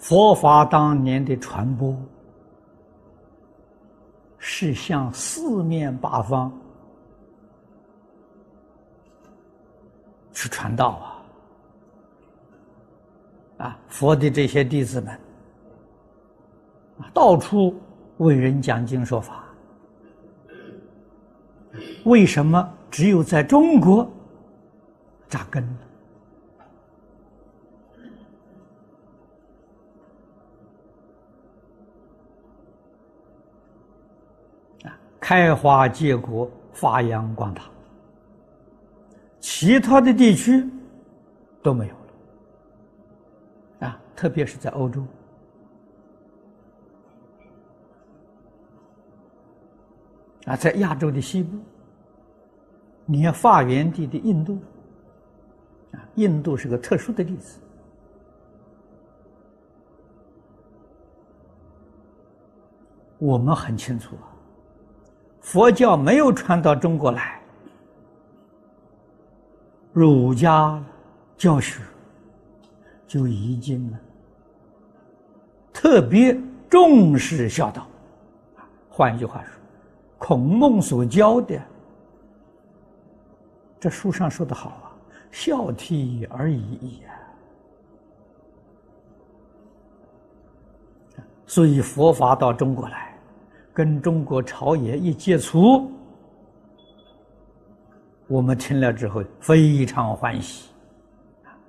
佛法当年的传播是向四面八方去传道啊！啊，佛的这些弟子们到处为人讲经说法，为什么只有在中国扎根呢啊？开花结果，发扬光大，其他的地区都没有了啊！特别是在欧洲啊，在亚洲的西部，你看发源地的印度啊，印度是个特殊的例子，我们很清楚啊。佛教没有传到中国来，儒家教学就已经了，特别重视孝道。换一句话说，孔孟所教的，这书上说的好啊，“孝悌而已矣”所以佛法到中国来。跟中国朝野一接触，我们听了之后非常欢喜。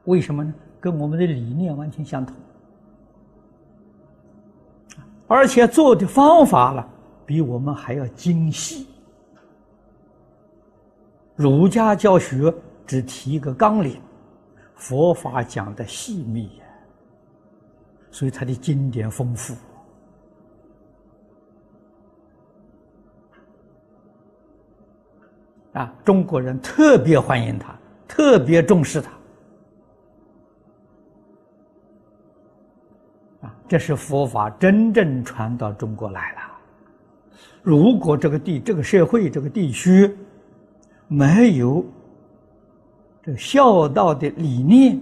为什么呢？跟我们的理念完全相同，而且做的方法呢，比我们还要精细。儒家教学只提一个纲领，佛法讲的细密呀，所以它的经典丰富。啊，中国人特别欢迎他，特别重视他。啊，这是佛法真正传到中国来了。如果这个地、这个社会、这个地区没有这孝道的理念，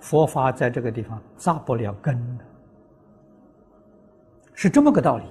佛法在这个地方扎不了根的，是这么个道理。